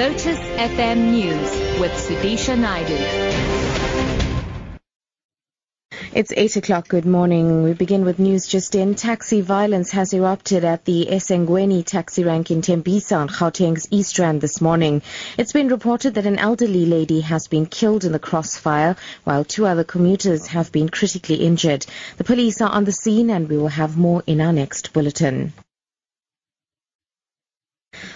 Lotus FM News with Sudisha Naidu. It's 8 o'clock. Good morning. We begin with news just in. Taxi violence has erupted at the Esangweni taxi rank in Tembisa on Gauteng's East Rand this morning. It's been reported that an elderly lady has been killed in the crossfire, while two other commuters have been critically injured. The police are on the scene and we will have more in our next bulletin.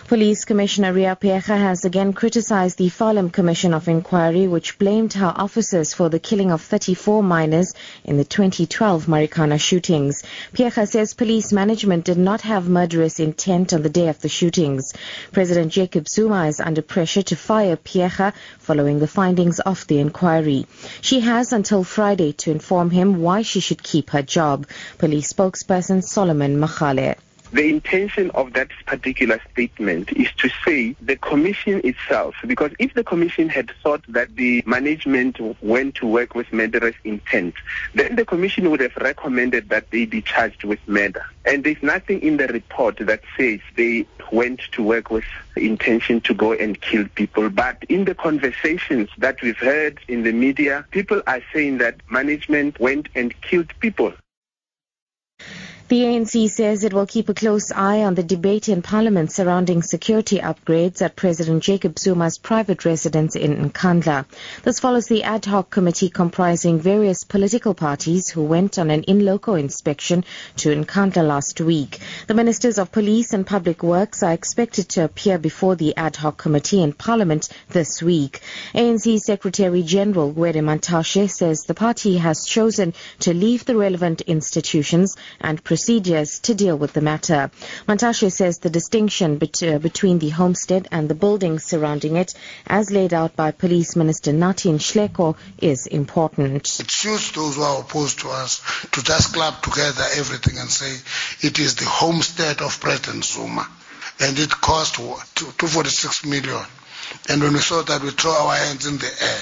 Police Commissioner Riah Phiyega has again criticized the Farlam Commission of Inquiry, which blamed her officers for the killing of 34 miners in the 2012 Marikana shootings. Phiyega says police management did not have murderous intent on the day of the shootings. President Jacob Zuma is under pressure to fire Phiyega following the findings of the inquiry. She has until Friday to inform him why she should keep her job. Police spokesperson Solomon Makgale. The intention of that particular statement is to say the commission itself, because if the commission had thought that the management went to work with murderous intent, then the commission would have recommended that they be charged with murder. And there's nothing in the report that says they went to work with intention to go and kill people. But in the conversations that we've heard in the media, people are saying that management went and killed people. The ANC says it will keep a close eye on the debate in Parliament surrounding security upgrades at President Jacob Zuma's private residence in Nkandla. This follows the ad hoc committee comprising various political parties who went on an in-loco inspection to Nkandla last week. The Ministers of Police and Public Works are expected to appear before the ad hoc committee in Parliament this week. ANC Secretary General Gwede Mantashe says the party has chosen to leave the relevant institutions and procedures to deal with the matter. Mantashe says the distinction bet- uh, between the homestead and the buildings surrounding it, as laid out by Police Minister Nathi Nhleko, is important. It suits those who are opposed to us to just club together everything and say it is the homestead of President Zuma. And it cost 246 million. And when we saw that, we throw our hands in the air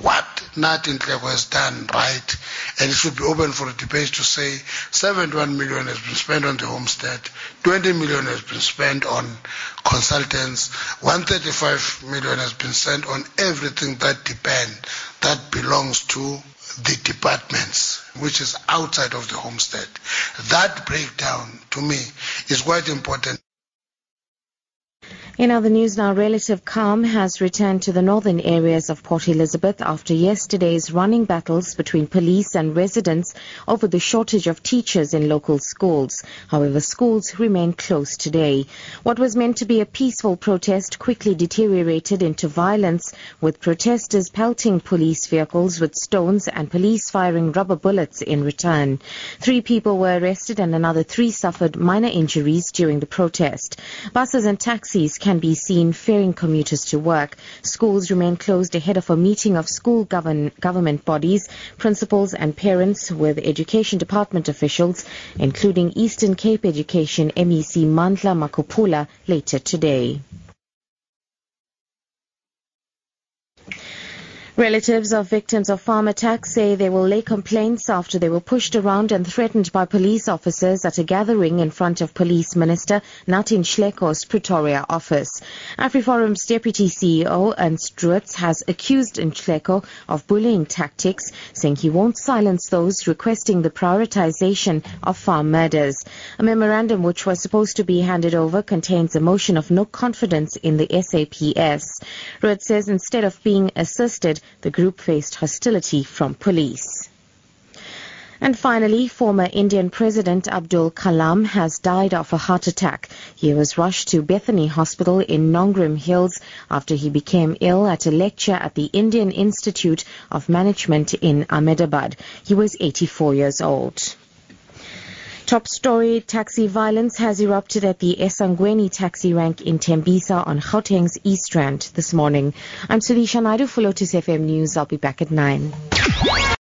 what Nathi Nhleko has done right, and it should be open for a debate to say 71 million has been spent on the homestead, 20 million has been spent on consultants, 135 million has been spent on everything that depend, that belongs to the departments, which is outside of the homestead. That breakdown, to me, is quite important. In other news now, relative calm has returned to the northern areas of Port Elizabeth after yesterday's running battles between police and residents over the shortage of teachers in local schools. However, schools remain closed today. What was meant to be a peaceful protest quickly deteriorated into violence, with protesters pelting police vehicles with stones and police firing rubber bullets in return. Three people were arrested and another three suffered minor injuries during the protest. Buses and taxis can be seen ferrying commuters to work. Schools remain closed ahead of a meeting of school govern- government bodies, principals and parents with Education Department officials, including Eastern Cape Education MEC Mandla Makupula later today. Relatives of victims of farm attacks say they will lay complaints after they were pushed around and threatened by police officers at a gathering in front of Police Minister Nathi Nhleko's Pretoria office. AfriForum's Deputy CEO Ernst Roets has accused Nhleko of bullying tactics, saying he won't silence those requesting the prioritization of farm murders. A memorandum which was supposed to be handed over contains a motion of no confidence in the SAPS. Roets says instead of being assisted, the group faced hostility from police. And finally, former Indian President Abdul Kalam has died of a heart attack. He was rushed to Bethany Hospital in Nongrim Hills after he became ill at a lecture at the Indian Institute of Management in Ahmedabad. He was 84 years old. Top story, taxi violence has erupted at the Esangweni taxi rank in Tembisa on Gauteng's East Rand this morning. I'm Sudisha Naidu for Lotus FM News. I'll be back at 9.